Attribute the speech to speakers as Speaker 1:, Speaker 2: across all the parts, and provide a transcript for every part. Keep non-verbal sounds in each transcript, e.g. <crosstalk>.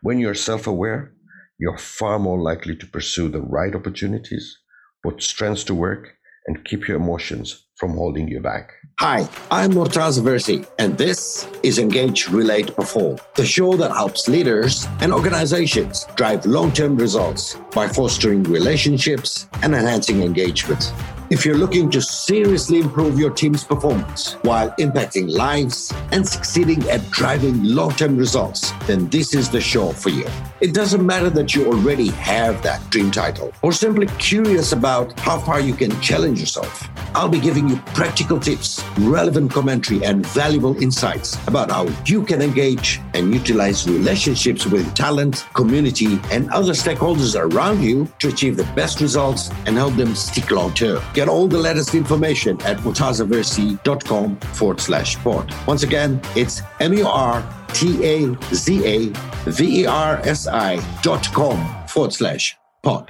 Speaker 1: When you're self aware, you're far more likely to pursue the right opportunities, put strengths to work, and keep your emotions from holding you back.
Speaker 2: Hi, I'm Murtaza Versi, and this is Engage, Relate, Perform, the show that helps leaders and organizations drive long term results by fostering relationships and enhancing engagement. If you're looking to seriously improve your team's performance while impacting lives and succeeding at driving long term results, then this is the show for you. It doesn't matter that you already have that dream title or simply curious about how far you can challenge yourself. I'll be giving you practical tips, relevant commentary, and valuable insights about how you can engage and utilize relationships with talent, community, and other stakeholders around you to achieve the best results and help them stick long term. Get all the latest information at murtazaversi.com forward slash pod. Once again, it's M U R T A Z A V E R S I dot com forward slash pod.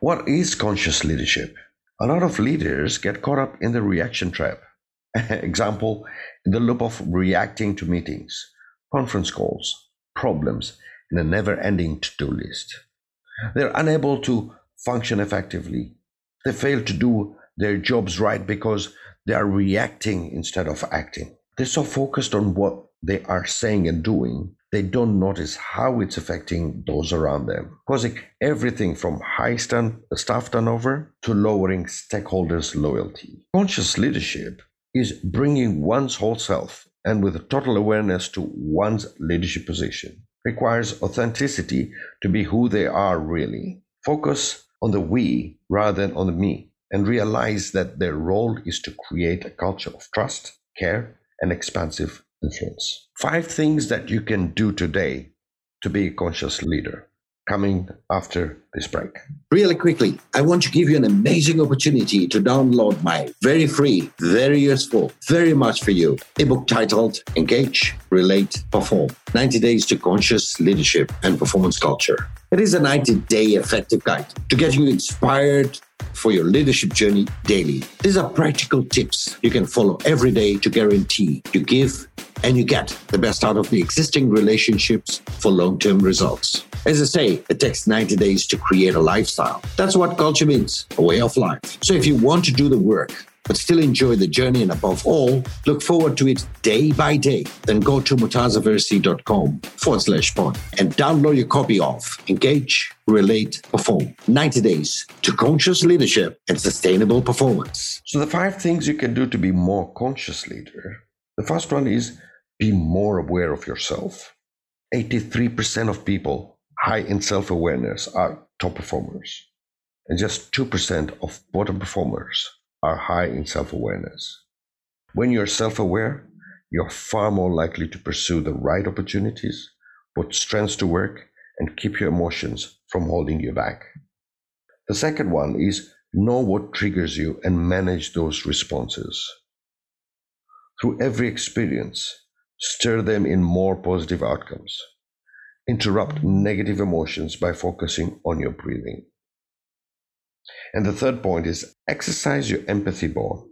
Speaker 1: What is conscious leadership? A lot of leaders get caught up in the reaction trap. <laughs> Example, the loop of reacting to meetings, conference calls, problems, and a never ending to do list. They're unable to function effectively they fail to do their jobs right because they are reacting instead of acting. They're so focused on what they are saying and doing, they don't notice how it's affecting those around them, causing everything from high staff turnover to lowering stakeholders' loyalty. Conscious leadership is bringing one's whole self and with total awareness to one's leadership position. Requires authenticity to be who they are really. Focus on the we rather than on the me and realize that their role is to create a culture of trust, care, and expansive influence. Five things that you can do today to be a conscious leader coming after this break.
Speaker 2: Really quickly, I want to give you an amazing opportunity to download my very free, very useful, very much for you ebook titled Engage, Relate, Perform 90 Days to Conscious Leadership and Performance Culture. It is a 90 day effective guide to get you inspired for your leadership journey daily. These are practical tips you can follow every day to guarantee you give and you get the best out of the existing relationships for long term results. As I say, it takes 90 days to create a lifestyle. That's what culture means a way of life. So if you want to do the work, but still enjoy the journey and above all, look forward to it day by day, then go to murtazaversi.com forward slash pod and download your copy of Engage, Relate, Perform 90 Days to Conscious Leadership and Sustainable Performance.
Speaker 1: So, the five things you can do to be more conscious leader. The first one is be more aware of yourself. 83% of people high in self awareness are top performers, and just 2% of bottom performers are high in self awareness. When you're self aware, you're far more likely to pursue the right opportunities, put strengths to work, and keep your emotions from holding you back. The second one is know what triggers you and manage those responses. Through every experience, stir them in more positive outcomes. Interrupt negative emotions by focusing on your breathing. And the third point is exercise your empathy more.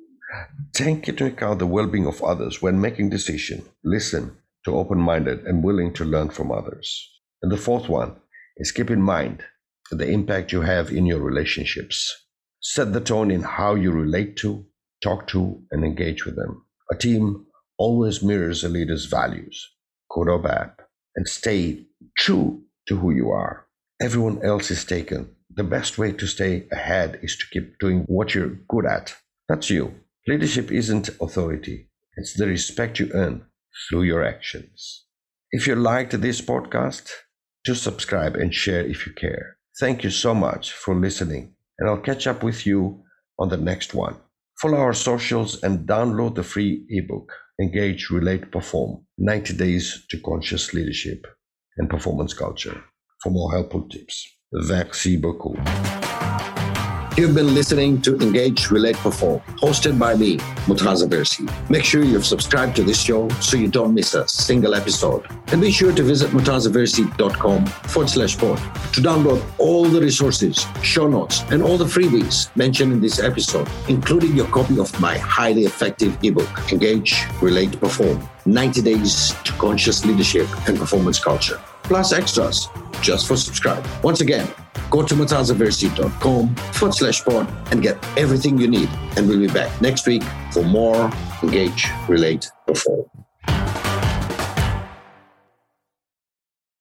Speaker 1: Take into account the well being of others when making decisions. Listen to open minded and willing to learn from others. And the fourth one is keep in mind the impact you have in your relationships. Set the tone in how you relate to, talk to, and engage with them. A team always mirrors a leader's values, good or bad, and stay true to who you are. Everyone else is taken the best way to stay ahead is to keep doing what you're good at. That's you. Leadership isn't authority, it's the respect you earn through your actions. If you liked this podcast, just subscribe and share if you care. Thank you so much for listening, and I'll catch up with you on the next one. Follow our socials and download the free ebook Engage, Relate, Perform 90 Days to Conscious Leadership and Performance Culture for more helpful tips. Merci beaucoup.
Speaker 2: You've been listening to Engage, Relate, Perform, hosted by me, Murtaza Versi. Make sure you've subscribed to this show so you don't miss a single episode. And be sure to visit murtazaversi.com forward slash pod to download all the resources, show notes, and all the freebies mentioned in this episode, including your copy of my highly effective ebook, Engage, Relate, Perform 90 Days to Conscious Leadership and Performance Culture, plus extras just for subscribe. Once again, go to murtazaversi.com forward slash pod and get everything you need. And we'll be back next week for more Engage, Relate, Perform.